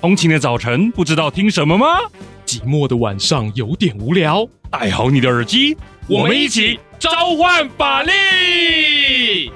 通勤的早晨不知道听什么吗？寂寞的晚上有点无聊，戴好你的耳机，我们一起召唤法力！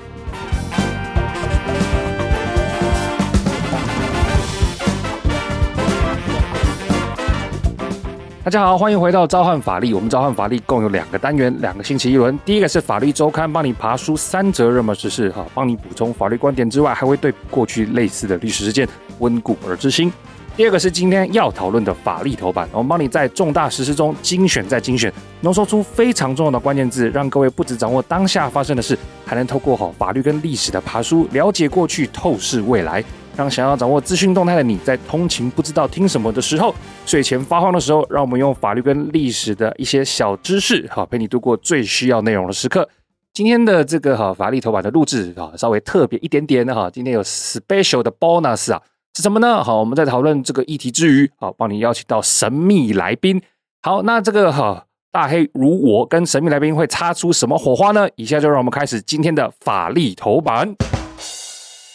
大家好，欢迎回到召唤法力。我们召唤法力共有两个单元，两个星期一轮。第一个是法律周刊，帮你爬书三则热门时事，哈，帮你补充法律观点之外，还会对过去类似的历史事件温故而知新。第二个是今天要讨论的法历头版，我们帮你在重大时事中精选再精选，浓缩出非常重要的关键字，让各位不只掌握当下发生的事，还能透过好法律跟历史的爬书，了解过去，透视未来。让想要掌握资讯动态的你在通勤不知道听什么的时候，睡前发慌的时候，让我们用法律跟历史的一些小知识，好陪你度过最需要内容的时刻。今天的这个哈法律头版的录制啊，稍微特别一点点的哈，今天有 special 的 bonus 啊。是什么呢？好，我们在讨论这个议题之余，好，帮你邀请到神秘来宾。好，那这个哈大黑如我跟神秘来宾会擦出什么火花呢？以下就让我们开始今天的法力头版。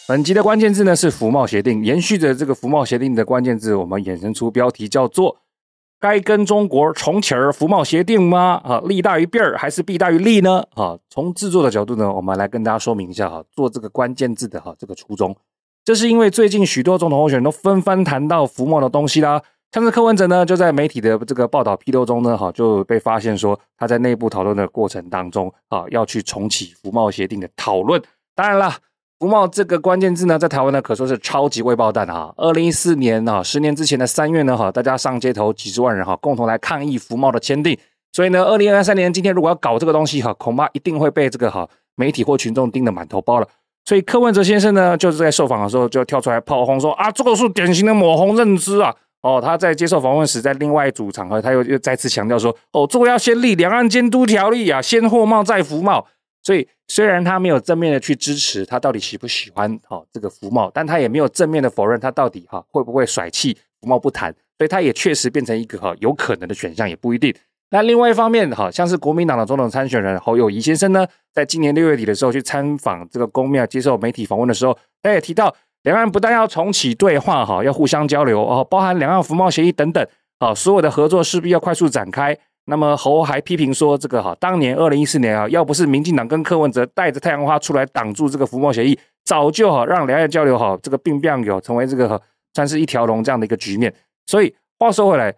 本集的关键字呢是服贸协定，延续着这个服贸协定的关键字，我们衍生出标题叫做“该跟中国重启服贸协定吗？”啊，利大于弊儿还是弊大于利呢？啊，从制作的角度呢，我们来跟大家说明一下哈，做这个关键字的哈这个初衷。这是因为最近许多总统候选人都纷纷谈到服贸的东西啦，像是柯文哲呢，就在媒体的这个报道披露中呢，哈就被发现说他在内部讨论的过程当中，啊要去重启服贸协定的讨论。当然啦，服贸这个关键字呢，在台湾呢可说是超级未爆弹啊！二零一四年啊，十年之前的三月呢，哈大家上街头几十万人哈，共同来抗议服贸的签订。所以呢，二零二三年今天如果要搞这个东西哈，恐怕一定会被这个哈媒体或群众盯得满头包了。所以柯文哲先生呢，就是在受访的时候就跳出来炮轰说啊，这个是典型的抹红认知啊！哦，他在接受访问时，在另外一组场合，他又又再次强调说，哦，这个要先立两岸监督条例啊，先货贸再服贸。所以虽然他没有正面的去支持他到底喜不喜欢哦这个服贸，但他也没有正面的否认他到底哈会不会甩弃服贸不谈。所以他也确实变成一个哈有可能的选项，也不一定。那另外一方面，好像是国民党的总统参选人侯友谊先生呢，在今年六月底的时候去参访这个宫庙，接受媒体访问的时候，他也提到，两岸不但要重启对话，哈，要互相交流哦，包含两岸服贸协议等等，好，所有的合作势必要快速展开。那么侯还批评说，这个哈，当年二零一四年啊，要不是民进党跟柯文哲带着太阳花出来挡住这个服贸协议，早就哈让两岸交流好这个并不有成为这个算是一条龙这样的一个局面。所以话说回来。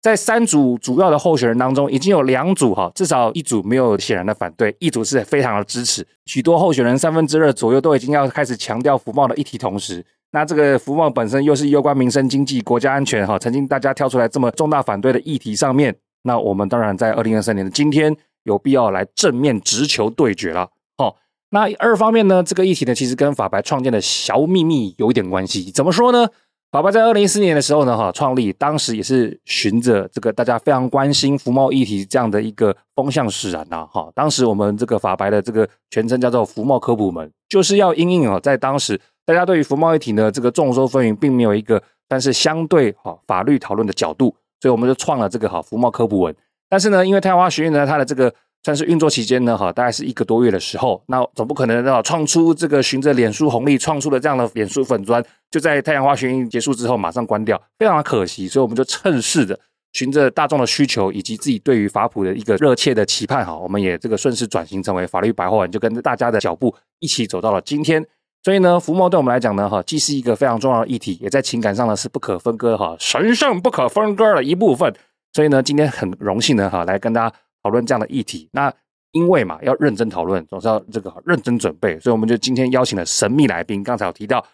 在三组主要的候选人当中，已经有两组哈，至少一组没有显然的反对，一组是非常的支持。许多候选人三分之二左右都已经要开始强调福茂的议题，同时，那这个福茂本身又是攸关民生、经济、国家安全哈，曾经大家挑出来这么重大反对的议题上面，那我们当然在二零二三年的今天有必要来正面直球对决了。好，那二方面呢，这个议题呢，其实跟法白创建的小秘密有一点关系，怎么说呢？法白在二零一四年的时候呢，哈，创立当时也是循着这个大家非常关心服贸议题这样的一个风向使然呐，哈。当时我们这个法白的这个全称叫做服贸科普门，就是要因应啊，在当时大家对于服贸议题呢这个众说纷纭，并没有一个但是相对哈法律讨论的角度，所以我们就创了这个哈服贸科普文。但是呢，因为太阳花学院呢，它的这个算是运作期间呢，哈，大概是一个多月的时候，那总不可能啊，创出这个循着脸书红利创出的这样的脸书粉砖，就在太阳花学运结束之后马上关掉，非常的可惜。所以我们就趁势的循着大众的需求以及自己对于法普的一个热切的期盼，哈，我们也这个顺势转型成为法律白话文，就跟着大家的脚步一起走到了今天。所以呢，服贸对我们来讲呢，哈，既是一个非常重要的议题，也在情感上呢是不可分割哈，神圣不可分割的一部分。所以呢，今天很荣幸呢，哈，来跟大家讨论这样的议题。那因为嘛，要认真讨论，总是要这个认真准备，所以我们就今天邀请了神秘来宾。刚才有提到，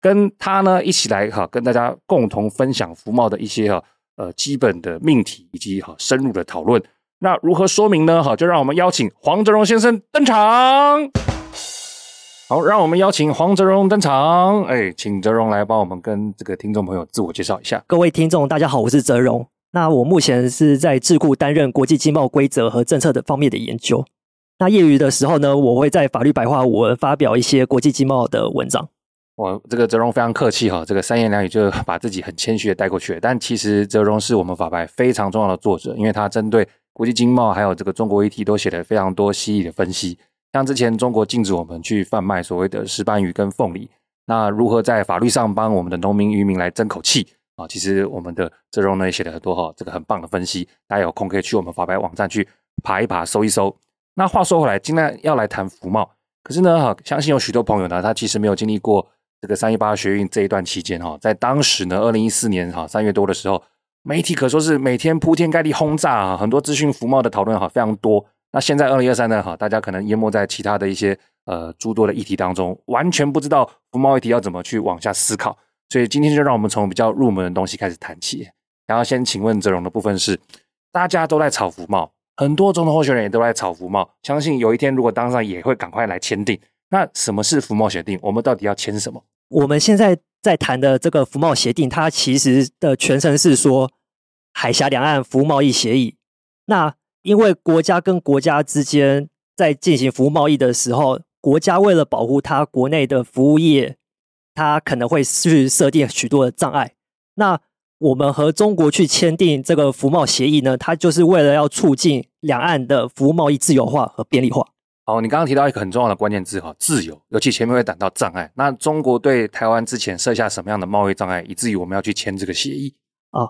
跟他呢一起来哈，跟大家共同分享服贸的一些哈呃基本的命题以及哈深入的讨论。那如何说明呢？哈，就让我们邀请黄哲荣先生登场。好，让我们邀请黄哲荣登场。哎，请哲荣来帮我们跟这个听众朋友自我介绍一下。各位听众，大家好，我是哲荣。那我目前是在智库担任国际经贸规则和政策的方面的研究。那业余的时候呢，我会在法律白话文发表一些国际经贸的文章。我这个哲荣非常客气哈，这个三言两语就把自己很谦虚的带过去了。但其实哲荣是我们法白非常重要的作者，因为他针对国际经贸还有这个中国议题都写了非常多犀利的分析。像之前中国禁止我们去贩卖所谓的石斑鱼跟凤梨，那如何在法律上帮我们的农民渔民来争口气？啊，其实我们的哲荣呢也写了很多哈，这个很棒的分析，大家有空可以去我们法白网站去爬一爬、搜一搜。那话说回来，今天要来谈服贸，可是呢哈，相信有许多朋友呢，他其实没有经历过这个三一八学运这一段期间哈，在当时呢，二零一四年哈三月多的时候，媒体可说是每天铺天盖地轰炸啊，很多资讯服贸的讨论哈非常多。那现在二零二三呢哈，大家可能淹没在其他的一些呃诸多的议题当中，完全不知道服贸议题要怎么去往下思考。所以今天就让我们从比较入门的东西开始谈起。然后先请问泽荣的部分是，大家都在炒服贸，很多总统候选人也都在炒服贸，相信有一天如果当上，也会赶快来签订。那什么是服贸协定？我们到底要签什么？我们现在在谈的这个服贸协定，它其实的全称是说海峡两岸服务贸易协议。那因为国家跟国家之间在进行服务贸易的时候，国家为了保护它国内的服务业。它可能会去设定许多的障碍。那我们和中国去签订这个服贸协议呢？它就是为了要促进两岸的服务贸易自由化和便利化。好，你刚刚提到一个很重要的关键字哈，自由。尤其前面会谈到障碍。那中国对台湾之前设下什么样的贸易障碍，以至于我们要去签这个协议？啊，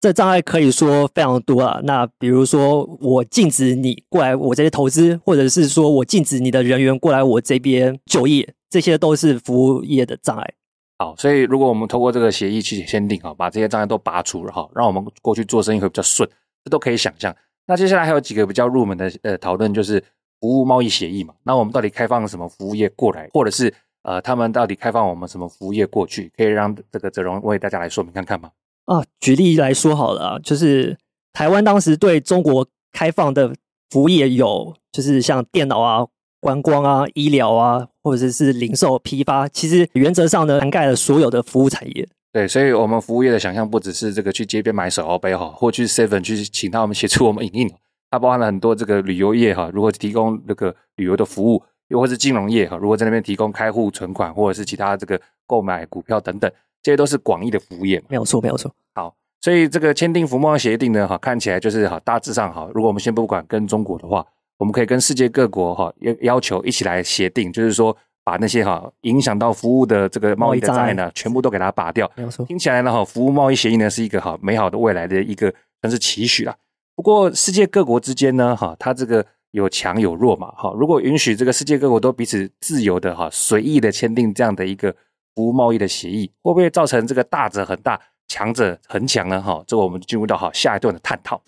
这障碍可以说非常多啊。那比如说，我禁止你过来我这边投资，或者是说我禁止你的人员过来我这边就业。这些都是服务业的障碍。好，所以如果我们透过这个协议去签订啊，把这些障碍都拔除了哈，让我们过去做生意会比较顺，这都可以想象。那接下来还有几个比较入门的呃讨论，就是服务贸易协议嘛。那我们到底开放什么服务业过来，或者是呃他们到底开放我们什么服务业过去？可以让这个哲荣为大家来说明看看吗？啊，举例来说好了啊，就是台湾当时对中国开放的服务业有，就是像电脑啊。观光啊，医疗啊，或者是零售批发，其实原则上呢，涵盖了所有的服务产业。对，所以我们服务业的想象不只是这个去街边买手摇杯哈，或去 Seven 去请他们协助我们影印，它包含了很多这个旅游业哈，如何提供这个旅游的服务，又或是金融业哈，如果在那边提供开户存款，或者是其他这个购买股票等等，这些都是广义的服务业。没有错，没有错。好，所以这个签订服贸协定呢，哈，看起来就是哈，大致上哈，如果我们先不管跟中国的话。我们可以跟世界各国哈要要求一起来协定，就是说把那些哈影响到服务的这个贸易的障碍呢，全部都给它拔掉。没有错，听起来呢哈，服务贸易协议呢是一个哈美好的未来的一个算是期许啦。不过世界各国之间呢哈，它这个有强有弱嘛哈。如果允许这个世界各国都彼此自由的哈随意的签订这样的一个服务贸易的协议，会不会造成这个大者很大，强者很强呢哈？这个我们进入到哈下一段的探讨。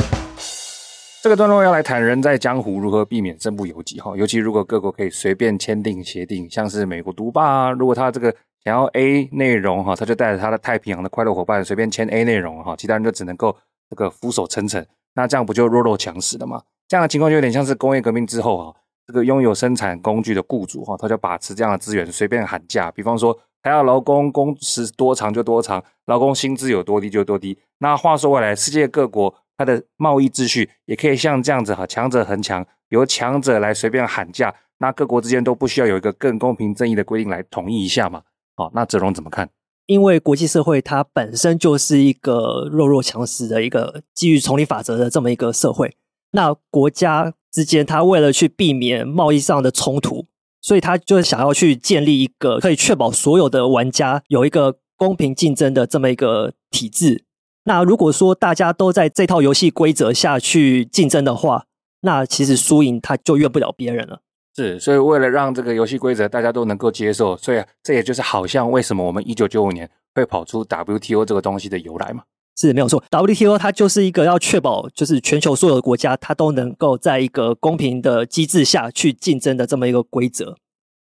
这个段落要来谈人在江湖如何避免身不由己哈，尤其如果各国可以随便签订协定，像是美国独霸啊，如果他这个想要 A 内容哈，他就带着他的太平洋的快乐伙伴随便签 A 内容哈，其他人就只能够这个俯首称臣，那这样不就弱肉强食了吗？这样的情况就有点像是工业革命之后哈，这个拥有生产工具的雇主哈，他就把持这样的资源随便喊价，比方说他要劳工工时多长就多长，劳工薪资有多低就多低。那话说回来，世界各国。它的贸易秩序也可以像这样子哈，强者恒强，由强者来随便喊价，那各国之间都不需要有一个更公平正义的规定来统一一下嘛？好，那泽荣怎么看？因为国际社会它本身就是一个弱肉强食的一个基于丛林法则的这么一个社会，那国家之间它为了去避免贸易上的冲突，所以它就想要去建立一个可以确保所有的玩家有一个公平竞争的这么一个体制。那如果说大家都在这套游戏规则下去竞争的话，那其实输赢他就怨不了别人了。是，所以为了让这个游戏规则大家都能够接受，所以这也就是好像为什么我们一九九五年会跑出 WTO 这个东西的由来嘛。是，没有错，WTO 它就是一个要确保就是全球所有的国家它都能够在一个公平的机制下去竞争的这么一个规则。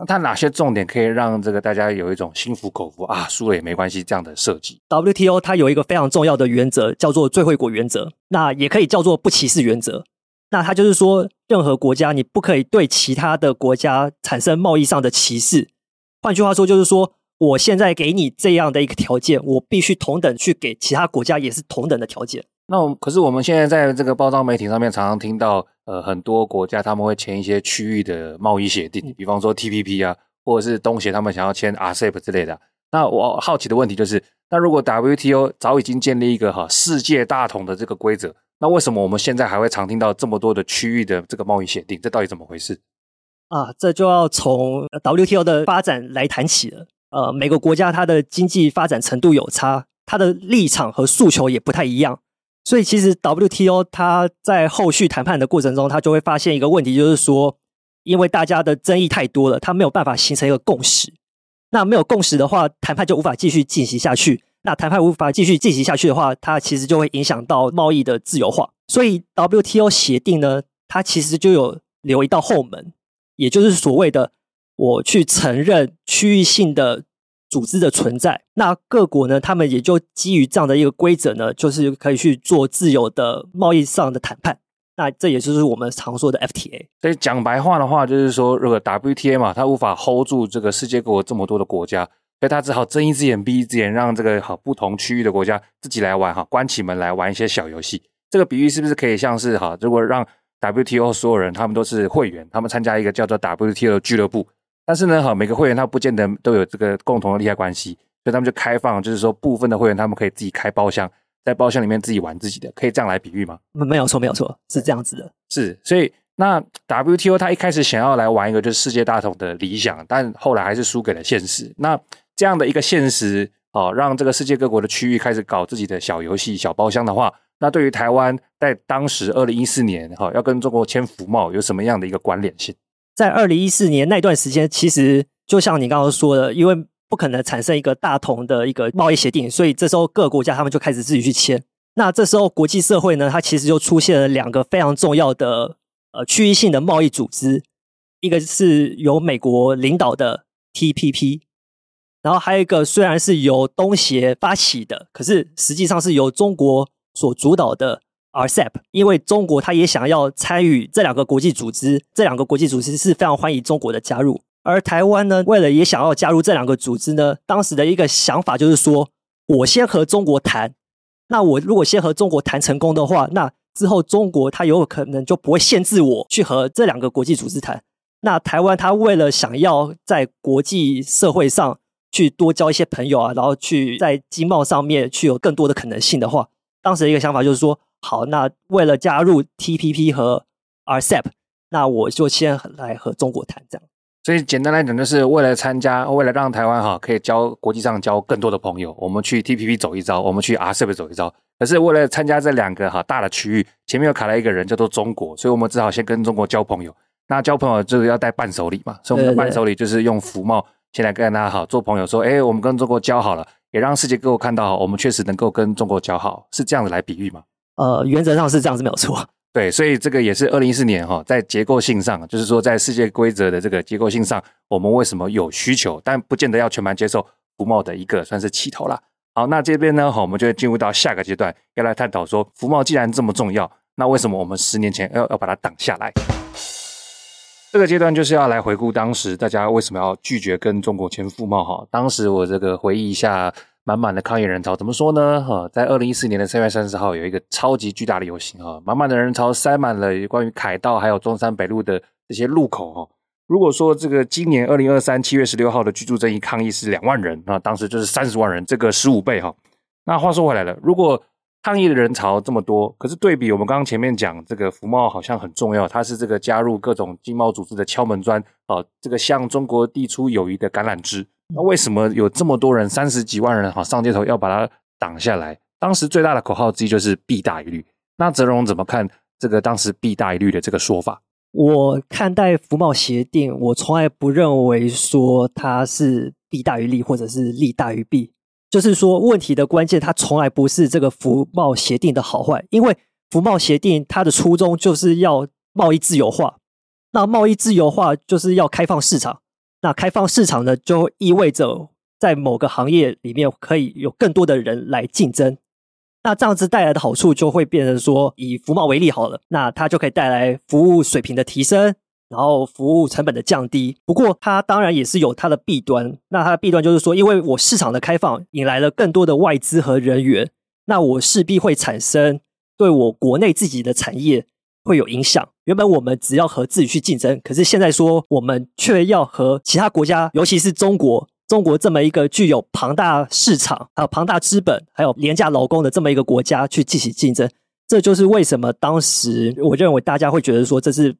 它哪些重点可以让这个大家有一种心服口服啊，输了也没关系这样的设计？WTO 它有一个非常重要的原则，叫做最惠国原则，那也可以叫做不歧视原则。那它就是说，任何国家你不可以对其他的国家产生贸易上的歧视。换句话说，就是说，我现在给你这样的一个条件，我必须同等去给其他国家也是同等的条件。那我可是我们现在在这个包装媒体上面常常听到，呃，很多国家他们会签一些区域的贸易协定，比方说 TPP 啊，或者是东协他们想要签 RCEP 之类的。那我好奇的问题就是，那如果 WTO 早已经建立一个哈世界大同的这个规则，那为什么我们现在还会常听到这么多的区域的这个贸易协定？这到底怎么回事？啊，这就要从 WTO 的发展来谈起了。呃，每个国家它的经济发展程度有差。它的立场和诉求也不太一样。所以其实 WTO 它在后续谈判的过程中，它就会发现一个问题，就是说，因为大家的争议太多了，它没有办法形成一个共识。那没有共识的话，谈判就无法继续进行下去。那谈判无法继续进行下去的话，它其实就会影响到贸易的自由化。所以 WTO 协定呢，它其实就有留一道后门，也就是所谓的我去承认区域性的。组织的存在，那各国呢，他们也就基于这样的一个规则呢，就是可以去做自由的贸易上的谈判。那这也就是我们常说的 FTA。所以讲白话的话，就是说，如果 WTA 嘛，它无法 hold 住这个世界各国这么多的国家，所以它只好睁一只眼闭一只眼，让这个好不同区域的国家自己来玩哈，关起门来玩一些小游戏。这个比喻是不是可以像是哈，如果让 WTO 所有人他们都是会员，他们参加一个叫做 WTO 俱乐部？但是呢，哈，每个会员他不见得都有这个共同的利害关系，所以他们就开放，就是说部分的会员他们可以自己开包厢，在包厢里面自己玩自己的，可以这样来比喻吗？没有错，没有错，是这样子的。是，所以那 WTO 他一开始想要来玩一个就是世界大同的理想，但后来还是输给了现实。那这样的一个现实，哦，让这个世界各国的区域开始搞自己的小游戏、小包厢的话，那对于台湾在当时二零一四年，哈，要跟中国签服贸有什么样的一个关联性？在二零一四年那段时间，其实就像你刚刚说的，因为不可能产生一个大同的一个贸易协定，所以这时候各国家他们就开始自己去签。那这时候国际社会呢，它其实就出现了两个非常重要的呃区域性的贸易组织，一个是由美国领导的 TPP，然后还有一个虽然是由东协发起的，可是实际上是由中国所主导的。RCEP，因为中国他也想要参与这两个国际组织，这两个国际组织是非常欢迎中国的加入。而台湾呢，为了也想要加入这两个组织呢，当时的一个想法就是说，我先和中国谈，那我如果先和中国谈成功的话，那之后中国他有可能就不会限制我去和这两个国际组织谈。那台湾他为了想要在国际社会上去多交一些朋友啊，然后去在经贸上面去有更多的可能性的话，当时的一个想法就是说。好，那为了加入 TPP 和 RCEP，那我就先来和中国谈这样。所以简单来讲，就是为了参加，为了让台湾哈可以交国际上交更多的朋友，我们去 TPP 走一遭，我们去 RCEP 走一遭。可是为了参加这两个哈大的区域，前面又卡了一个人叫做中国，所以我们只好先跟中国交朋友。那交朋友就是要带伴手礼嘛，所以我们的伴手礼就是用福茂先来跟大家好做朋友，说，哎，我们跟中国交好了，也让世界各国看到，我们确实能够跟中国交好，是这样子来比喻吗？呃，原则上是这样子，没有错。对，所以这个也是二零一四年哈，在结构性上，就是说在世界规则的这个结构性上，我们为什么有需求，但不见得要全盘接受服贸的一个算是起头啦。好，那这边呢，哈，我们就会进入到下个阶段，要来探讨说，服贸既然这么重要，那为什么我们十年前要要把它挡下来？这个阶段就是要来回顾当时大家为什么要拒绝跟中国签服贸哈。当时我这个回忆一下。满满的抗议人潮，怎么说呢？哈，在二零一四年的三月三十号，有一个超级巨大的游行，哈，满满的人潮塞满了关于凯道还有中山北路的这些路口，哈。如果说这个今年二零二三七月十六号的居住正义抗议是两万人，那当时就是三十万人，这个十五倍，哈。那话说回来了，如果抗议的人潮这么多，可是对比我们刚刚前面讲这个福茂好像很重要，它是这个加入各种经贸组织的敲门砖，啊，这个向中国递出友谊的橄榄枝。那为什么有这么多人，三十几万人哈上街头要把它挡下来？当时最大的口号之一就是“弊大于利”。那泽荣怎么看这个当时“弊大于利”的这个说法？我看待服贸协定，我从来不认为说它是弊大于利，或者是利大于弊。就是说，问题的关键它从来不是这个服贸协定的好坏，因为服贸协定它的初衷就是要贸易自由化。那贸易自由化就是要开放市场。那开放市场呢，就意味着在某个行业里面可以有更多的人来竞争。那这样子带来的好处就会变成说，以服贸为例好了，那它就可以带来服务水平的提升，然后服务成本的降低。不过它当然也是有它的弊端。那它的弊端就是说，因为我市场的开放引来了更多的外资和人员，那我势必会产生对我国内自己的产业。会有影响。原本我们只要和自己去竞争，可是现在说我们却要和其他国家，尤其是中国，中国这么一个具有庞大市场、还有庞大资本、还有廉价劳工的这么一个国家去进行竞争。这就是为什么当时我认为大家会觉得说这是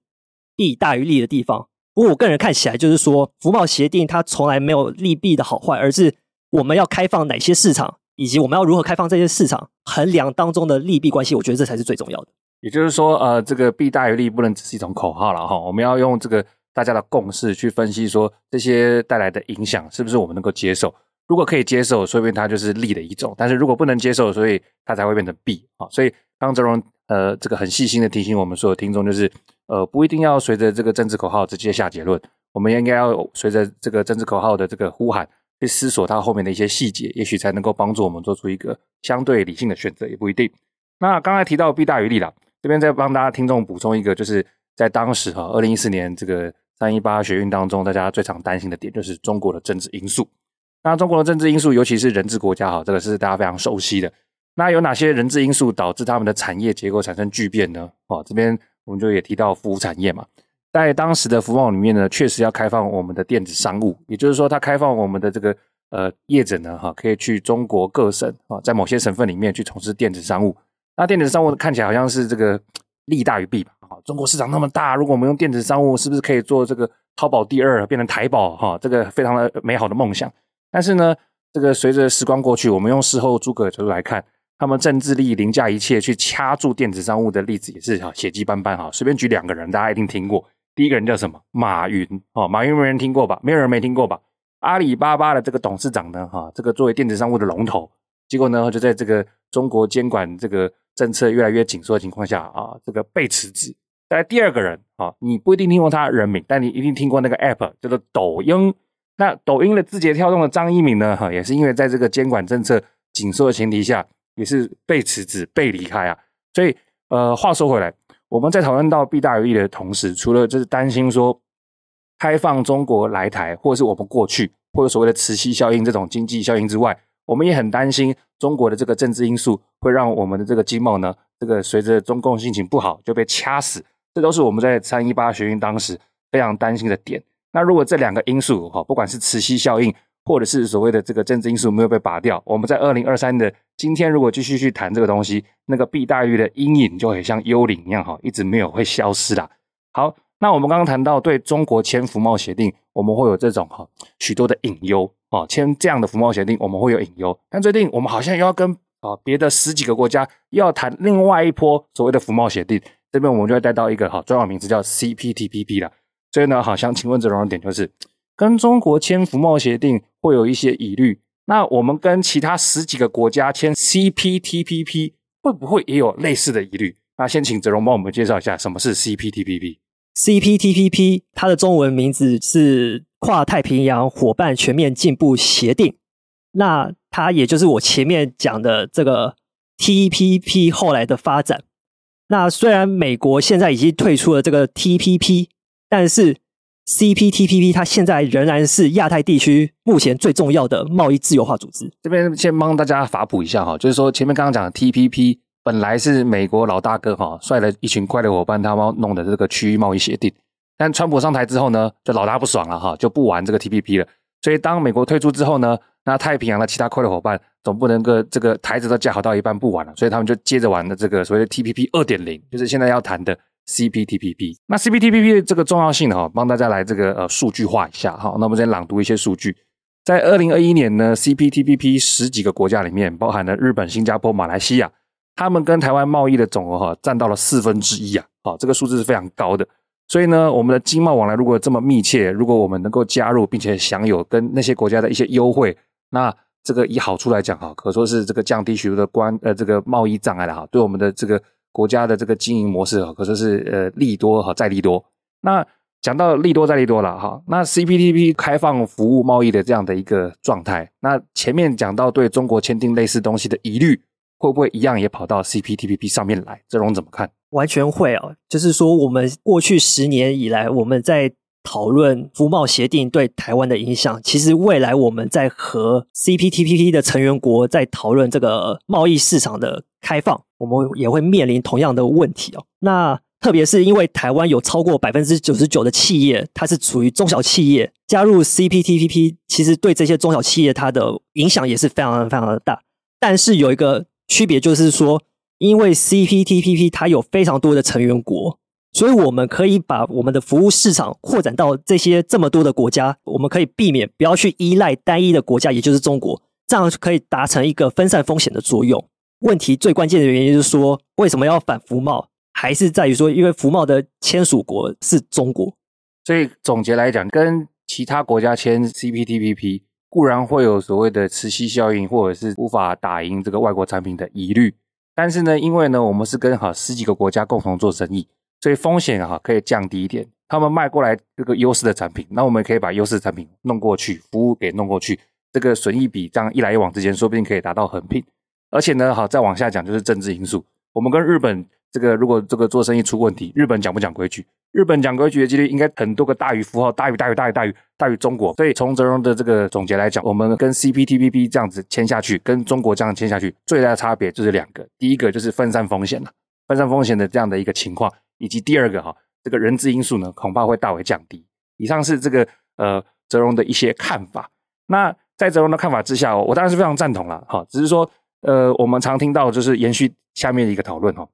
弊大于利的地方。不过我个人看起来就是说，服贸协定它从来没有利弊的好坏，而是我们要开放哪些市场。以及我们要如何开放这些市场，衡量当中的利弊关系，我觉得这才是最重要的。也就是说，呃，这个弊大于利不能只是一种口号了哈，我们要用这个大家的共识去分析，说这些带来的影响是不是我们能够接受。如果可以接受，说不定它就是利的一种；但是如果不能接受，所以它才会变成弊啊。所以刚刚哲荣呃这个很细心的提醒我们所有听众，就是呃不一定要随着这个政治口号直接下结论，我们应该要随着这个政治口号的这个呼喊去思索它后面的一些细节，也许才能够帮助我们做出一个相对理性的选择，也不一定。那刚才提到弊大于利了。这边再帮大家听众补充一个，就是在当时哈，二零一四年这个三一八学运当中，大家最常担心的点就是中国的政治因素。那中国的政治因素，尤其是人治国家哈，这个是大家非常熟悉的。那有哪些人治因素导致他们的产业结构产生巨变呢？哦，这边我们就也提到服务产业嘛，在当时的服贸里面呢，确实要开放我们的电子商务，也就是说，它开放我们的这个呃业者呢哈，可以去中国各省啊，在某些省份里面去从事电子商务。那电子商务看起来好像是这个利大于弊吧？哈，中国市场那么大，如果我们用电子商务，是不是可以做这个淘宝第二，变成台宝？哈，这个非常的美好的梦想。但是呢，这个随着时光过去，我们用事后诸葛的角度来看，他们政治利益凌驾一切去掐住电子商务的例子也是哈血迹斑斑哈。随便举两个人，大家一定听过。第一个人叫什么？马云。哦，马云没人听过吧？没有人没听过吧？阿里巴巴的这个董事长呢？哈，这个作为电子商务的龙头，结果呢，就在这个中国监管这个。政策越来越紧缩的情况下啊，这个被辞职。再来第二个人啊，你不一定听过他人名，但你一定听过那个 app 叫做抖音。那抖音的字节跳动的张一鸣呢，哈，也是因为在这个监管政策紧缩的前提下，也是被辞职、被离开啊。所以呃，话说回来，我们在讨论到弊大于利的同时，除了就是担心说开放中国来台，或者是我们过去或者所谓的磁吸效应这种经济效应之外，我们也很担心中国的这个政治因素会让我们的这个经贸呢，这个随着中共心情不好就被掐死，这都是我们在三一八学运当时非常担心的点。那如果这两个因素哈，不管是磁吸效应，或者是所谓的这个政治因素没有被拔掉，我们在二零二三的今天如果继续去谈这个东西，那个弊大于的阴影就很像幽灵一样哈，一直没有会消失啦。好，那我们刚刚谈到对中国签服贸协定，我们会有这种哈许多的隐忧。哦，签这样的服贸协定，我们会有隐忧。但最近我们好像又要跟啊别的十几个国家要谈另外一波所谓的服贸协定，这边我们就会带到一个哈专有名词叫 CPTPP 了。所以呢，好像请问这种点就是跟中国签服贸协定会有一些疑虑，那我们跟其他十几个国家签 CPTPP 会不会也有类似的疑虑？那先请哲荣帮我们介绍一下什么是 CPTPP。CPTPP 它的中文名字是。跨太平洋伙伴全面进步协定，那它也就是我前面讲的这个 TPP 后来的发展。那虽然美国现在已经退出了这个 TPP，但是 CPTPP 它现在仍然是亚太地区目前最重要的贸易自由化组织。这边先帮大家法补一下哈，就是说前面刚刚讲的 TPP 本来是美国老大哥哈率了一群快乐伙伴他们弄的这个区域贸易协定。但川普上台之后呢，就老大不爽了哈，就不玩这个 TPP 了。所以当美国退出之后呢，那太平洋的其他快乐伙伴总不能够这个台子都架好到一半不玩了，所以他们就接着玩的这个所谓的 TPP 二点零，就是现在要谈的 CPTPP。那 CPTPP 的这个重要性哈，帮大家来这个呃数据化一下哈。那我们先朗读一些数据，在二零二一年呢，CPTPP 十几个国家里面，包含了日本、新加坡、马来西亚，他们跟台湾贸易的总额哈占到了四分之一啊，好，这个数字是非常高的。所以呢，我们的经贸往来如果这么密切，如果我们能够加入，并且享有跟那些国家的一些优惠，那这个以好处来讲哈，可说是这个降低许多的关呃这个贸易障碍了哈，对我们的这个国家的这个经营模式可说是呃利多哈再利多。那讲到利多再利多了哈，那 CPTP 开放服务贸易的这样的一个状态，那前面讲到对中国签订类似东西的疑虑，会不会一样也跑到 CPTPP 上面来？这种怎么看？完全会哦，就是说，我们过去十年以来，我们在讨论服贸协定对台湾的影响。其实未来我们在和 CPTPP 的成员国在讨论这个贸易市场的开放，我们也会面临同样的问题哦。那特别是因为台湾有超过百分之九十九的企业，它是处于中小企业，加入 CPTPP，其实对这些中小企业它的影响也是非常非常的大。但是有一个区别就是说。因为 CPTPP 它有非常多的成员国，所以我们可以把我们的服务市场扩展到这些这么多的国家。我们可以避免不要去依赖单一的国家，也就是中国。这样可以达成一个分散风险的作用。问题最关键的原因就是说，为什么要反服贸？还是在于说，因为服贸的签署国是中国。所以总结来讲，跟其他国家签 CPTPP 固然会有所谓的磁吸效应，或者是无法打赢这个外国产品的疑虑。但是呢，因为呢，我们是跟哈十几个国家共同做生意，所以风险哈可以降低一点。他们卖过来这个优势的产品，那我们可以把优势产品弄过去，服务给弄过去，这个损益比这样一来一往之间，说不定可以达到横平。而且呢，好再往下讲就是政治因素，我们跟日本。这个如果这个做生意出问题，日本讲不讲规矩？日本讲规矩的几率应该很多个大于符号，大于大于大于大于大于中国。所以从泽荣的这个总结来讲，我们跟 CPTPP 这样子签下去，跟中国这样签下去，最大的差别就是两个。第一个就是分散风险了，分散风险的这样的一个情况，以及第二个哈，这个人资因素呢，恐怕会大为降低。以上是这个呃泽荣的一些看法。那在泽荣的看法之下，我当然是非常赞同了哈。只是说呃，我们常听到就是延续下面的一个讨论哈。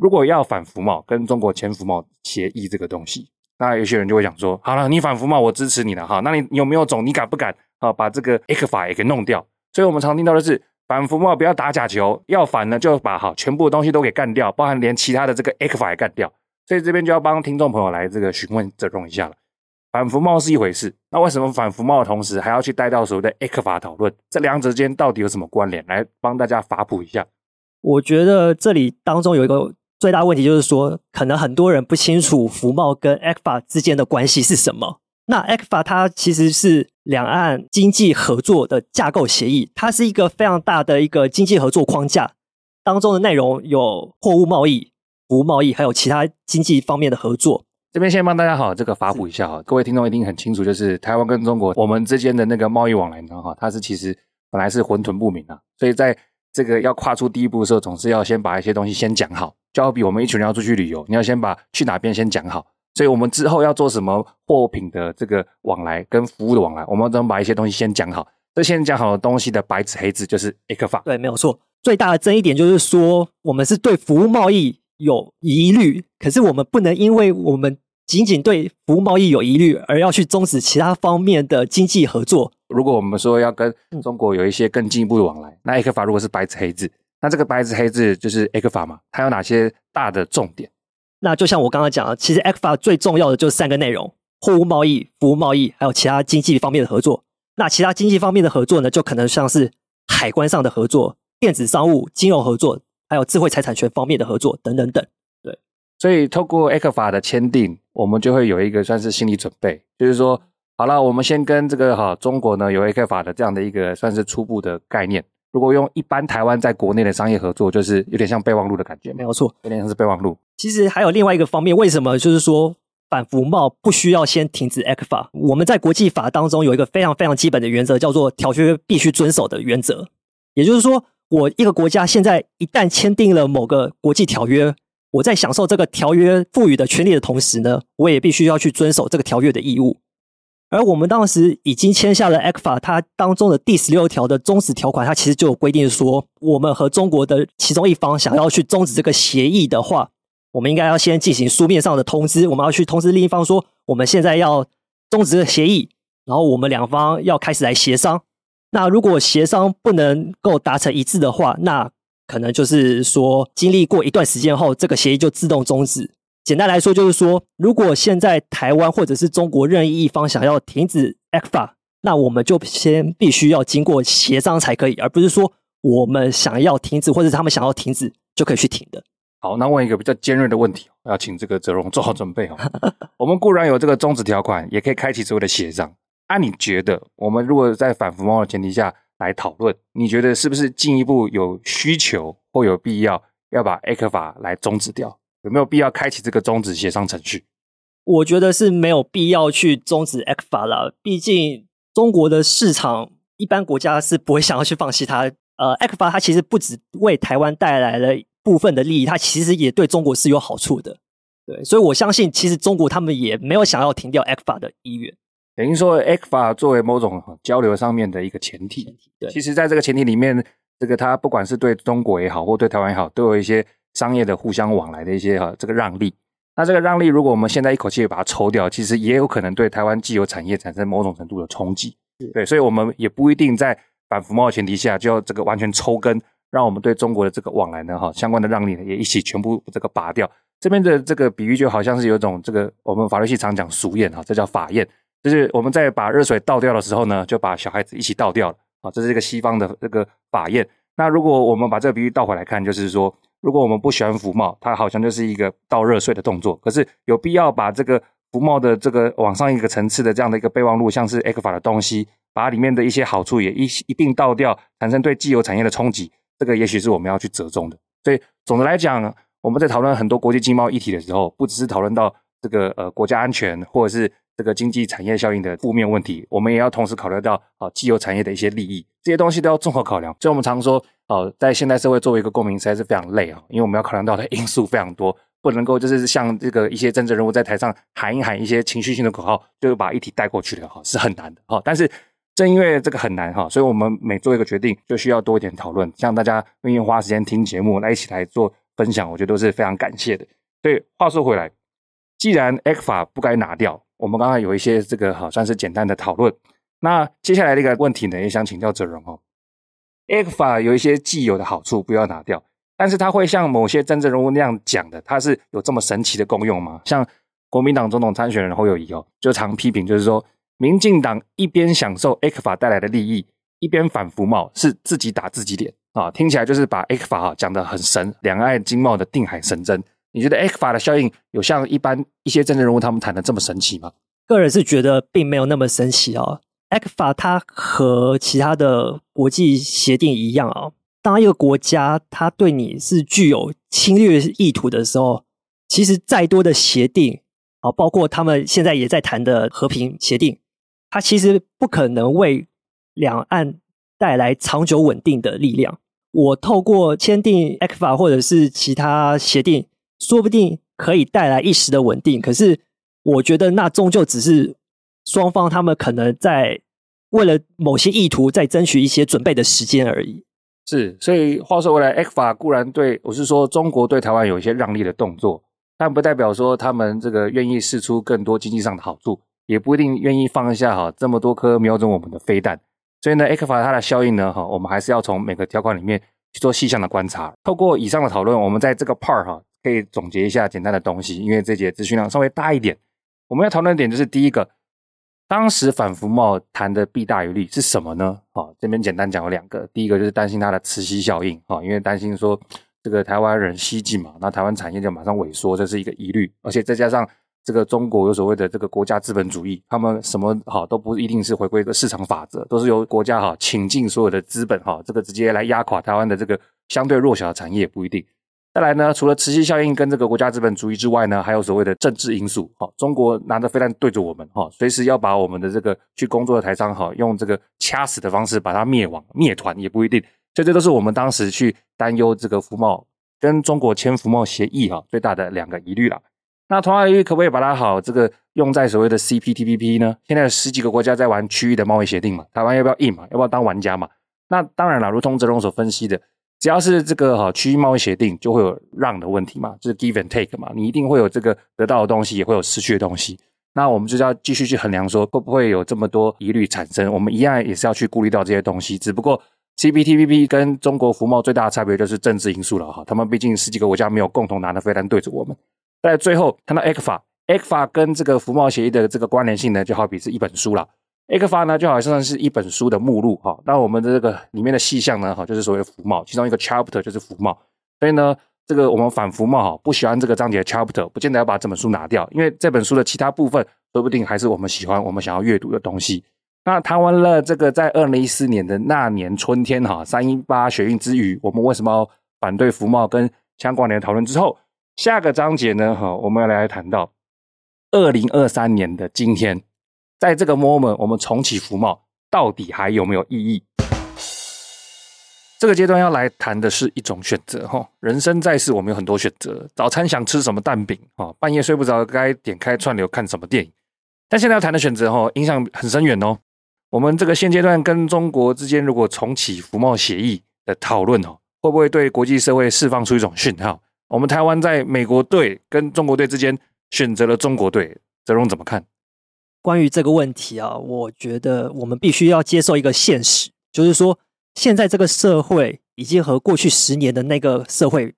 如果要反服贸，跟中国签服贸协议这个东西，那有些人就会讲说：好了，你反服贸，我支持你了哈。那你有没有种？你敢不敢啊？把这个 ECFA 也给弄掉？所以我们常听到的是反服贸不要打假球，要反呢就把哈全部的东西都给干掉，包含连其他的这个 ECFA 也干掉。所以这边就要帮听众朋友来这个询问这种一下了。反服贸是一回事，那为什么反服贸的同时还要去带到所谓的 ECFA 讨论？这两者之间到底有什么关联？来帮大家法普一下。我觉得这里当中有一个。最大问题就是说，可能很多人不清楚服贸跟 ECFA 之间的关系是什么。那 ECFA 它其实是两岸经济合作的架构协议，它是一个非常大的一个经济合作框架，当中的内容有货物贸易、服务贸易，还有其他经济方面的合作。这边先帮大家好这个发布一下哈，各位听众一定很清楚，就是台湾跟中国我们之间的那个贸易往来呢哈，它是其实本来是混沌不明的，所以在这个要跨出第一步的时候，总是要先把一些东西先讲好。就好比我们一群人要出去旅游，你要先把去哪边先讲好，所以我们之后要做什么货品的这个往来跟服务的往来，我们怎么把一些东西先讲好。这先讲好的东西的白纸黑字就是 ECFA。对，没有错。最大的争议点就是说，我们是对服务贸易有疑虑，可是我们不能因为我们仅仅对服务贸易有疑虑，而要去终止其他方面的经济合作。如果我们说要跟中国有一些更进一步的往来，那 ECFA 如果是白纸黑字。那这个白纸黑字就是 ECFA 嘛，它有哪些大的重点？那就像我刚刚讲的，其实 ECFA 最重要的就是三个内容：货物贸易、服务贸易，还有其他经济方面的合作。那其他经济方面的合作呢，就可能像是海关上的合作、电子商务、金融合作，还有智慧财产权方面的合作等等等。对，所以透过 ECFA 的签订，我们就会有一个算是心理准备，就是说，好了，我们先跟这个哈中国呢有 ECFA 的这样的一个算是初步的概念。如果用一般台湾在国内的商业合作，就是有点像备忘录的感觉，没有错，有点像是备忘录。其实还有另外一个方面，为什么就是说反服贸不需要先停止 ECFA？我们在国际法当中有一个非常非常基本的原则，叫做条约必须遵守的原则。也就是说，我一个国家现在一旦签订了某个国际条约，我在享受这个条约赋予的权利的同时呢，我也必须要去遵守这个条约的义务。而我们当时已经签下了 ECFA，它当中的第十六条的终止条款，它其实就有规定说，我们和中国的其中一方想要去终止这个协议的话，我们应该要先进行书面上的通知，我们要去通知另一方说，我们现在要终止这个协议，然后我们两方要开始来协商。那如果协商不能够达成一致的话，那可能就是说，经历过一段时间后，这个协议就自动终止。简单来说，就是说，如果现在台湾或者是中国任意一方想要停止 ECFA，那我们就先必须要经过协商才可以，而不是说我们想要停止或者是他们想要停止就可以去停的。好，那问一个比较尖锐的问题，要请这个泽荣做好准备哦。我们固然有这个终止条款，也可以开启所谓的协商。那、啊、你觉得，我们如果在反服贸的前提下来讨论，你觉得是不是进一步有需求或有必要要把 ECFA 来终止掉？有没有必要开启这个终止协商程序？我觉得是没有必要去终止 ECFA 了。毕竟中国的市场，一般国家是不会想要去放弃它。呃，ECFA 它其实不只为台湾带来了部分的利益，它其实也对中国是有好处的。对，所以我相信，其实中国他们也没有想要停掉 ECFA 的意愿。等于说，ECFA 作为某种交流上面的一个前提。对，其实在这个前提里面，这个它不管是对中国也好，或对台湾也好，都有一些。商业的互相往来的一些哈这个让利，那这个让利如果我们现在一口气把它抽掉，其实也有可能对台湾既有产业产生某种程度的冲击。对，所以我们也不一定在反服贸的前提下，就要这个完全抽根，让我们对中国的这个往来呢，哈，相关的让利呢，也一起全部这个拔掉。这边的这个比喻就好像是有一种这个我们法律系常讲俗谚哈，这叫法宴，就是我们在把热水倒掉的时候呢，就把小孩子一起倒掉了啊，这是一个西方的这个法宴。那如果我们把这个比喻倒回来看，就是说，如果我们不喜欢浮帽，它好像就是一个倒热水的动作。可是有必要把这个浮帽的这个往上一个层次的这样的一个备忘录，像是 ECFA 的东西，把里面的一些好处也一一并倒掉，产生对既有产业的冲击，这个也许是我们要去折中的。所以总的来讲，我们在讨论很多国际经贸议题的时候，不只是讨论到这个呃国家安全或者是这个经济产业效应的负面问题，我们也要同时考虑到啊既有产业的一些利益，这些东西都要综合考量。所以我们常说，哦，在现代社会作为一个公民实在是非常累啊，因为我们要考量到的 因素非常多，不能够就是像这个一些政治人物在台上喊一喊一些情绪性的口号，就把议题带过去了哈，是很难的哈。但是正因为这个很难哈，所以我们每做一个决定就需要多一点讨论，像大家愿意花时间听节目来一起来做。分享，我觉得都是非常感谢的。所以话说回来，既然 ECFA 不该拿掉，我们刚才有一些这个好算是简单的讨论。那接下来的一个问题呢，也想请教哲荣哦。ECFA 有一些既有的好处，不要拿掉，但是它会像某些政治人物那样讲的，它是有这么神奇的功用吗？像国民党总统参选人侯友宜哦，就常批评，就是说民进党一边享受 ECFA 带来的利益，一边反服贸，是自己打自己脸。啊，听起来就是把 ECFA 啊讲得很神，两岸经贸的定海神针。你觉得 ECFA 的效应有像一般一些政治人物他们谈的这么神奇吗？个人是觉得并没有那么神奇哦。ECFA 它和其他的国际协定一样啊，当一个国家它对你是具有侵略意图的时候，其实再多的协定啊，包括他们现在也在谈的和平协定，它其实不可能为两岸。带来长久稳定的力量。我透过签订 ECFA 或者是其他协定，说不定可以带来一时的稳定。可是，我觉得那终究只是双方他们可能在为了某些意图在争取一些准备的时间而已。是，所以话说回来，ECFA 固然对我是说中国对台湾有一些让利的动作，但不代表说他们这个愿意试出更多经济上的好处，也不一定愿意放下哈这么多颗瞄准我们的飞弹。所以呢，ECFA 它的效应呢，哈，我们还是要从每个条款里面去做细项的观察。透过以上的讨论，我们在这个 part 哈，可以总结一下简单的东西。因为这节资讯量稍微大一点，我们要讨论的点就是第一个，当时反服贸谈的弊大于利是什么呢？哈，这边简单讲有两个，第一个就是担心它的磁吸效应，哈，因为担心说这个台湾人吸进嘛，那台湾产业就马上萎缩，这是一个疑虑，而且再加上。这个中国有所谓的这个国家资本主义，他们什么好都不一定是回归的市场法则，都是由国家哈倾尽所有的资本哈，这个直接来压垮台湾的这个相对弱小的产业不一定。再来呢，除了磁吸效应跟这个国家资本主义之外呢，还有所谓的政治因素哈。中国拿着飞弹对着我们哈，随时要把我们的这个去工作的台商哈，用这个掐死的方式把它灭亡灭团也不一定。所以这都是我们当时去担忧这个服贸跟中国签服贸协议哈最大的两个疑虑了。那同样疑虑可不可以把它好这个用在所谓的 CPTPP 呢？现在有十几个国家在玩区域的贸易协定嘛，台湾要不要印嘛？要不要当玩家嘛？那当然了，如同哲荣所分析的，只要是这个哈区域贸易协定，就会有让的问题嘛，就是 give and take 嘛，你一定会有这个得到的东西，也会有失去的东西。那我们就是要继续去衡量说，会不会有这么多疑虑产生？我们一样也是要去顾虑到这些东西，只不过 CPTPP 跟中国服贸最大的差别就是政治因素了哈，他们毕竟十几个国家没有共同拿的飞弹对着我们。在最后谈到 ECFA，ECFA 跟这个服贸协议的这个关联性呢，就好比是一本书了。ECFA 呢，就好像是一本书的目录哈。那我们的这个里面的细项呢，哈，就是所谓的服贸，其中一个 chapter 就是服贸。所以呢，这个我们反服贸哈，不喜欢这个章节的 chapter，不见得要把这本书拿掉，因为这本书的其他部分说不定还是我们喜欢、我们想要阅读的东西。那谈完了这个在二零一四年的那年春天哈，三一八学运之余，我们为什么要反对服贸跟相关联的讨论之后。下个章节呢，哈，我们要来谈到二零二三年的今天，在这个 moment，我们重启服贸到底还有没有意义？这个阶段要来谈的是一种选择，哈，人生在世，我们有很多选择。早餐想吃什么蛋饼，啊，半夜睡不着该点开串流看什么电影。但现在要谈的选择，哈，影响很深远哦。我们这个现阶段跟中国之间，如果重启服贸协议的讨论，哦，会不会对国际社会释放出一种讯号？我们台湾在美国队跟中国队之间选择了中国队，哲荣怎么看？关于这个问题啊，我觉得我们必须要接受一个现实，就是说，现在这个社会已经和过去十年的那个社会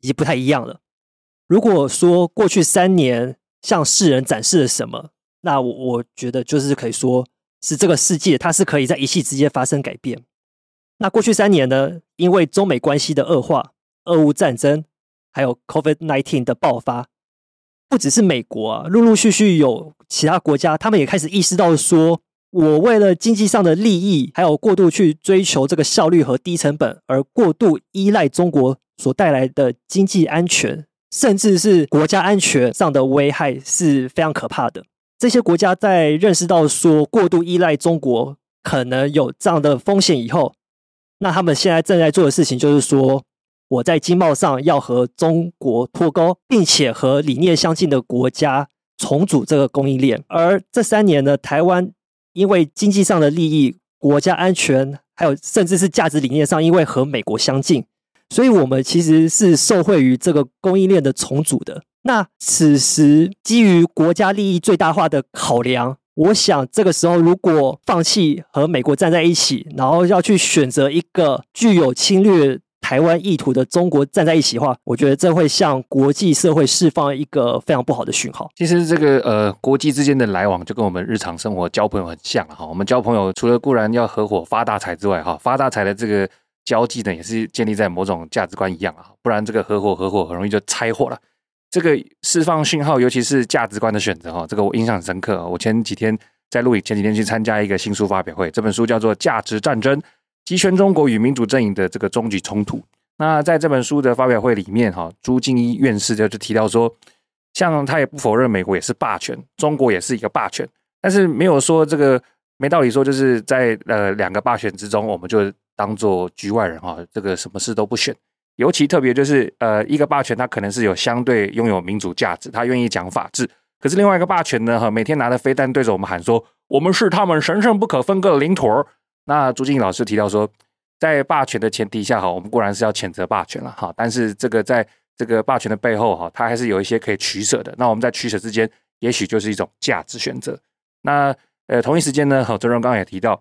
已经不太一样了。如果说过去三年向世人展示了什么，那我我觉得就是可以说是这个世界它是可以在一夕之间发生改变。那过去三年呢，因为中美关系的恶化、俄乌战争，还有 COVID-19 的爆发，不只是美国啊，陆陆续续有其他国家，他们也开始意识到说，我为了经济上的利益，还有过度去追求这个效率和低成本，而过度依赖中国所带来的经济安全，甚至是国家安全上的危害是非常可怕的。这些国家在认识到说过度依赖中国可能有这样的风险以后，那他们现在正在做的事情就是说，我在经贸上要和中国脱钩，并且和理念相近的国家重组这个供应链。而这三年呢，台湾。因为经济上的利益、国家安全，还有甚至是价值理念上，因为和美国相近，所以我们其实是受惠于这个供应链的重组的。那此时基于国家利益最大化的考量，我想这个时候如果放弃和美国站在一起，然后要去选择一个具有侵略。台湾意图的中国站在一起的话，我觉得这会向国际社会释放一个非常不好的讯号。其实这个呃，国际之间的来往就跟我们日常生活交朋友很像哈。我们交朋友除了固然要合伙发大财之外哈，发大财的这个交际呢，也是建立在某种价值观一样啊，不然这个合伙合伙很容易就拆伙了。这个释放讯号，尤其是价值观的选择哈，这个我印象很深刻。我前几天在录影，前几天去参加一个新书发表会，这本书叫做《价值战争》。集权中国与民主阵营的这个终极冲突。那在这本书的发表会里面，哈，朱敬一院士就就提到说，像他也不否认美国也是霸权，中国也是一个霸权，但是没有说这个没道理说就是在呃两个霸权之中，我们就当做局外人哈，这个什么事都不选。尤其特别就是呃一个霸权，它可能是有相对拥有民主价值，他愿意讲法治，可是另外一个霸权呢，哈，每天拿着飞弹对着我们喊说，我们是他们神圣不可分割的领土儿。那朱敬一老师提到说，在霸权的前提下，哈，我们固然是要谴责霸权了，哈，但是这个在这个霸权的背后，哈，它还是有一些可以取舍的。那我们在取舍之间，也许就是一种价值选择。那呃，同一时间呢，哈，周荣刚也提到，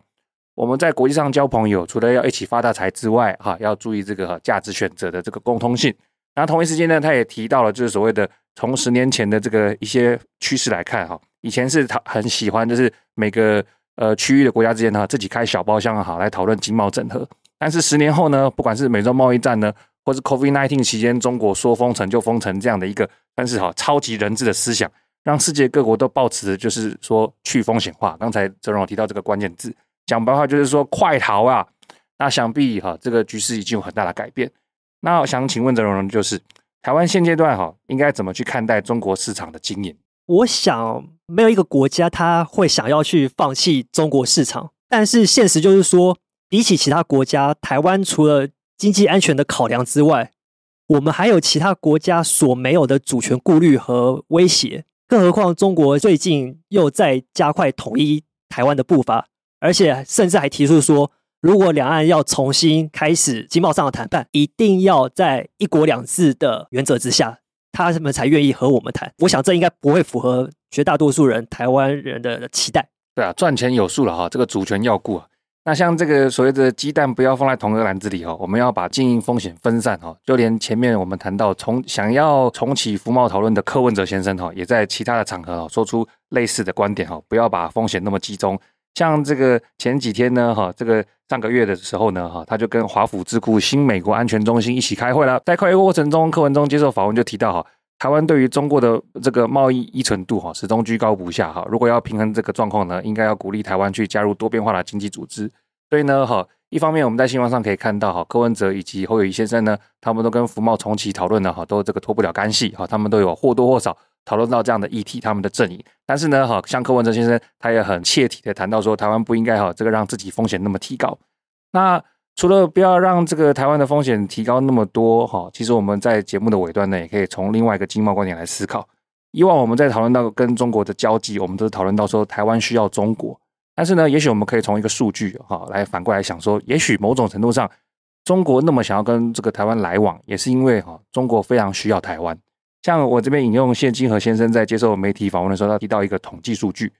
我们在国际上交朋友，除了要一起发大财之外，哈，要注意这个价值选择的这个共通性。那同一时间呢，他也提到了，就是所谓的从十年前的这个一些趋势来看，哈，以前是他很喜欢，就是每个。呃，区域的国家之间呢，自己开小包厢哈来讨论经贸整合。但是十年后呢，不管是美洲贸易战呢，或是 COVID-19 期间中国说封城就封城这样的一个，但是哈超级人治的思想，让世界各国都抱持就是说去风险化。刚才周荣提到这个关键字，讲白话就是说快逃啊。那想必哈这个局势已经有很大的改变。那我想请问周荣，就是台湾现阶段哈应该怎么去看待中国市场的经营？我想没有一个国家他会想要去放弃中国市场，但是现实就是说，比起其他国家，台湾除了经济安全的考量之外，我们还有其他国家所没有的主权顾虑和威胁。更何况中国最近又在加快统一台湾的步伐，而且甚至还提出说，如果两岸要重新开始经贸上的谈判，一定要在一国两制的原则之下。他们才愿意和我们谈。我想这应该不会符合绝大多数人台湾人的期待。对啊，赚钱有数了哈，这个主权要顾啊。那像这个所谓的鸡蛋不要放在同一个篮子里哈，我们要把经营风险分散哈。就连前面我们谈到重想要重启服贸讨论的柯文哲先生哈，也在其他的场合哈说出类似的观点哈，不要把风险那么集中。像这个前几天呢哈，这个上个月的时候呢哈，他就跟华府智库新美国安全中心一起开会了。在开会过程中，柯文哲接受访问就提到哈。台湾对于中国的这个贸易依存度哈，始终居高不下哈。如果要平衡这个状况呢，应该要鼓励台湾去加入多边化的经济组织。所以呢，哈，一方面我们在新闻上可以看到哈，柯文哲以及侯友谊先生呢，他们都跟服贸重启讨论呢，哈，都这个脱不了干系哈，他们都有或多或少讨论到这样的议题，他们的阵营。但是呢，哈，像柯文哲先生，他也很切题的谈到说，台湾不应该哈，这个让自己风险那么提高。那除了不要让这个台湾的风险提高那么多哈，其实我们在节目的尾端呢，也可以从另外一个经贸观点来思考。以往我们在讨论到跟中国的交际，我们都是讨论到说台湾需要中国，但是呢，也许我们可以从一个数据哈来反过来想说，也许某种程度上，中国那么想要跟这个台湾来往，也是因为哈中国非常需要台湾。像我这边引用谢金河先生在接受媒体访问的时候，他提到一个统计数据，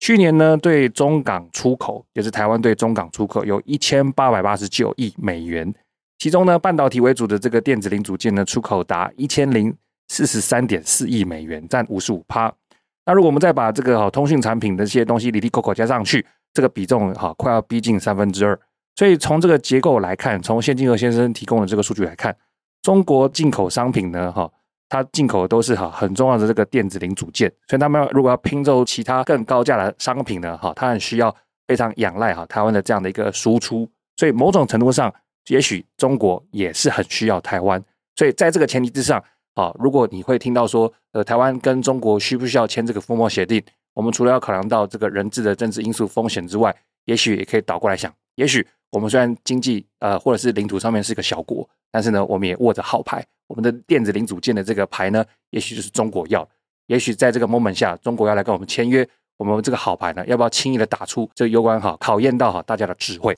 去年呢，对中港出口，也是台湾对中港出口有一千八百八十九亿美元，其中呢，半导体为主的这个电子零组件呢，出口达一千零四十三点四亿美元，占五十五趴。那如果我们再把这个哈通讯产品的这些东西，里里扣扣加上去，这个比重哈快要逼近三分之二。所以从这个结构来看，从谢金河先生提供的这个数据来看，中国进口商品呢哈，它进口的都是哈很重要的这个电子零组件。所以他们如果要拼凑其他更高价的商品呢哈，它很需要非常仰赖哈台湾的这样的一个输出。所以某种程度上，也许中国也是很需要台湾。所以在这个前提之上。啊，如果你会听到说，呃，台湾跟中国需不需要签这个服贸协定？我们除了要考量到这个人质的政治因素风险之外，也许也可以倒过来想，也许我们虽然经济呃或者是领土上面是个小国，但是呢，我们也握着好牌，我们的电子零组件的这个牌呢，也许就是中国要。也许在这个 moment 下，中国要来跟我们签约，我们这个好牌呢，要不要轻易的打出？这攸关哈，考验到哈大家的智慧。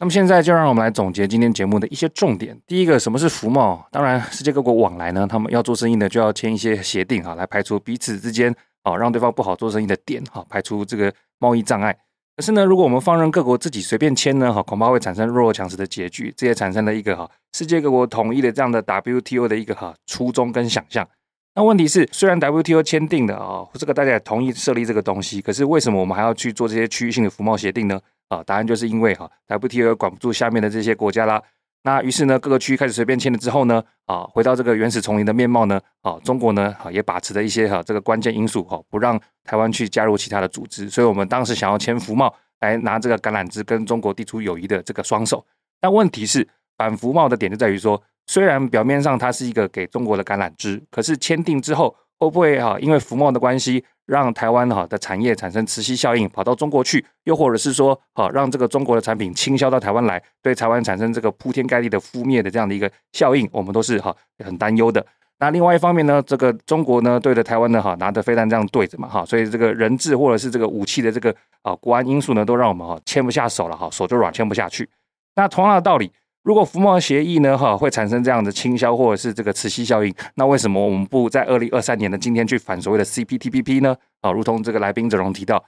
那么现在就让我们来总结今天节目的一些重点。第一个，什么是服贸？当然，世界各国往来呢，他们要做生意呢，就要签一些协定哈，来排除彼此之间啊让对方不好做生意的点哈，排除这个贸易障碍。可是呢，如果我们放任各国自己随便签呢，哈，恐怕会产生弱肉强食的结局，这也产生了一个哈世界各国统一的这样的 WTO 的一个哈初衷跟想象。那问题是，虽然 WTO 签订的啊，这个大家也同意设立这个东西，可是为什么我们还要去做这些区域性的服贸协定呢？啊，答案就是因为哈，WTO 管不住下面的这些国家啦。那于是呢，各个区域开始随便签了之后呢，啊，回到这个原始丛林的面貌呢，啊，中国呢，啊，也把持着一些哈这个关键因素哈，不让台湾去加入其他的组织。所以我们当时想要签服贸，来拿这个橄榄枝跟中国递出友谊的这个双手。但问题是，反服贸的点就在于说，虽然表面上它是一个给中国的橄榄枝，可是签订之后会不会哈，因为服贸的关系，让台湾哈的产业产生磁吸效应，跑到中国去，又或者是说，哈让这个中国的产品倾销到台湾来，对台湾产生这个铺天盖地的覆灭的这样的一个效应，我们都是哈很担忧的。那另外一方面呢，这个中国呢对着台湾呢哈拿着飞弹这样对着嘛哈，所以这个人质或者是这个武器的这个啊国安因素呢，都让我们哈牵不下手了哈，手就软牵不下去。那同样的道理。如果服贸协议呢，哈，会产生这样的倾销或者是这个磁吸效应，那为什么我们不在二零二三年的今天去反所谓的 CPTPP 呢？啊，如同这个来宾泽荣提到，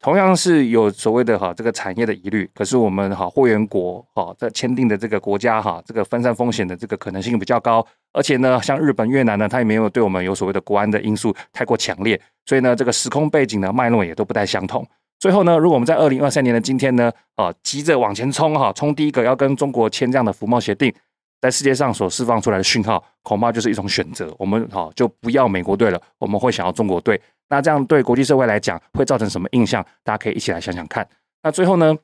同样是有所谓的哈这个产业的疑虑，可是我们哈会员国哈在签订的这个国家哈这个分散风险的这个可能性比较高，而且呢，像日本、越南呢，它也没有对我们有所谓的国安的因素太过强烈，所以呢，这个时空背景呢脉络也都不太相同。最后呢，如果我们在二零二三年的今天呢，啊，急着往前冲哈，冲第一个要跟中国签这样的服贸协定，在世界上所释放出来的讯号，恐怕就是一种选择。我们好就不要美国队了，我们会想要中国队。那这样对国际社会来讲，会造成什么印象？大家可以一起来想想看。那最后呢，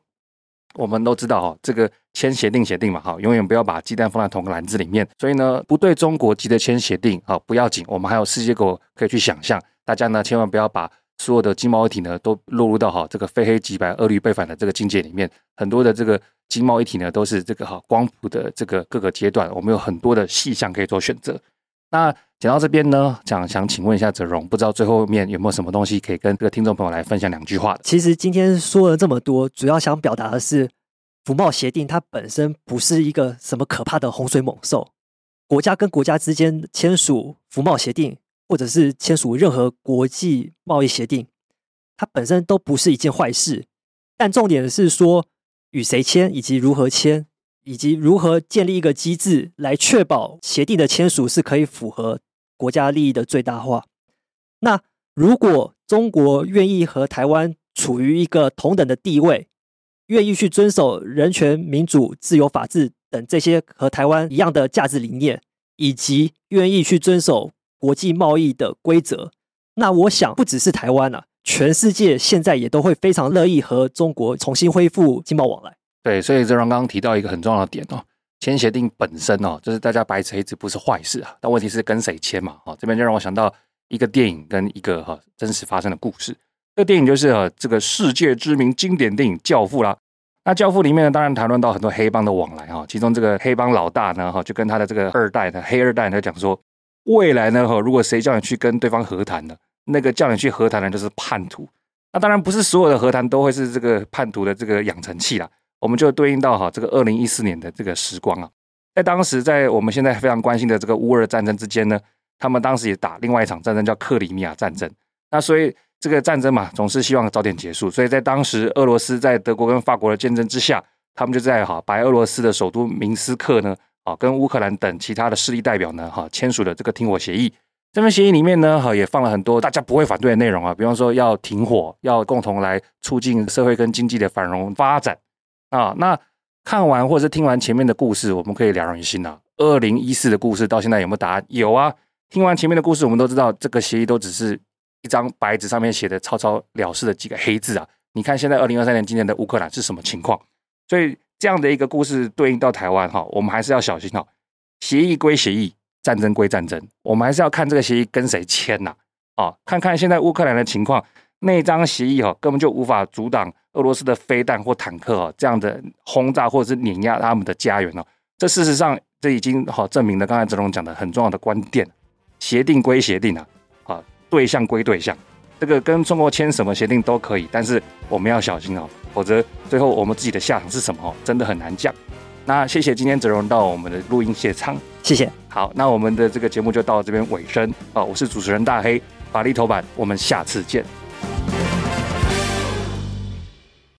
我们都知道哈，这个签协定协定嘛，哈，永远不要把鸡蛋放在同个篮子里面。所以呢，不对中国急着签协定，好，不要紧，我们还有世界国可以去想象。大家呢，千万不要把。所有的经贸一体呢，都落入到哈这个非黑即白、恶律背反的这个境界里面。很多的这个经贸一体呢，都是这个哈光谱的这个各个阶段，我们有很多的细项可以做选择。那讲到这边呢，想想请问一下泽荣，不知道最后面有没有什么东西可以跟这个听众朋友来分享两句话？其实今天说了这么多，主要想表达的是，服贸协定它本身不是一个什么可怕的洪水猛兽，国家跟国家之间签署服贸协定。或者是签署任何国际贸易协定，它本身都不是一件坏事。但重点是说，与谁签，以及如何签，以及如何建立一个机制来确保协定的签署是可以符合国家利益的最大化。那如果中国愿意和台湾处于一个同等的地位，愿意去遵守人权、民主、自由、法治等这些和台湾一样的价值理念，以及愿意去遵守。国际贸易的规则，那我想不只是台湾啊，全世界现在也都会非常乐意和中国重新恢复经贸往来。对，所以这让刚刚提到一个很重要的点哦，签协定本身哦，就是大家白纸黑字不是坏事啊，但问题是跟谁签嘛？哦，这边就让我想到一个电影跟一个哈真实发生的故事。这个电影就是啊，这个世界知名经典电影《教父》啦。那《教父》里面呢，当然谈论到很多黑帮的往来哈，其中这个黑帮老大呢，哈，就跟他的这个二代的黑二代他讲说。未来呢？哈，如果谁叫你去跟对方和谈呢？那个叫你去和谈的就是叛徒。那当然不是所有的和谈都会是这个叛徒的这个养成器啦。我们就对应到哈这个二零一四年的这个时光啊，在当时在我们现在非常关心的这个乌俄战争之间呢，他们当时也打另外一场战争叫克里米亚战争。那所以这个战争嘛，总是希望早点结束。所以在当时，俄罗斯在德国跟法国的见证之下，他们就在哈白俄罗斯的首都明斯克呢，啊，跟乌克兰等其他的势力代表呢，哈签署了这个停火协议。这份协议里面呢，哈也放了很多大家不会反对的内容啊，比方说要停火，要共同来促进社会跟经济的繁荣发展啊。那看完或者是听完前面的故事，我们可以了然于心啊。二零一四的故事到现在有没有答案？有啊。听完前面的故事，我们都知道这个协议都只是一张白纸上面写的草草了事的几个黑字啊。你看现在二零二三年今年的乌克兰是什么情况？所以这样的一个故事对应到台湾哈，我们还是要小心哈。协议归协议。战争归战争，我们还是要看这个协议跟谁签呐？啊，看看现在乌克兰的情况，那张协议哦，根本就无法阻挡俄罗斯的飞弹或坦克哦这样的轰炸或者是碾压他们的家园哦。这事实上，这已经好证明了刚才哲荣讲的很重要的观点：协定归协定啊，啊，对象归对象，这个跟中国签什么协定都可以，但是我们要小心哦，否则最后我们自己的下场是什么哦，真的很难讲。那谢谢今天泽荣到我们的录音现场，谢谢。好，那我们的这个节目就到这边尾声啊，我是主持人大黑，法力头版，我们下次见。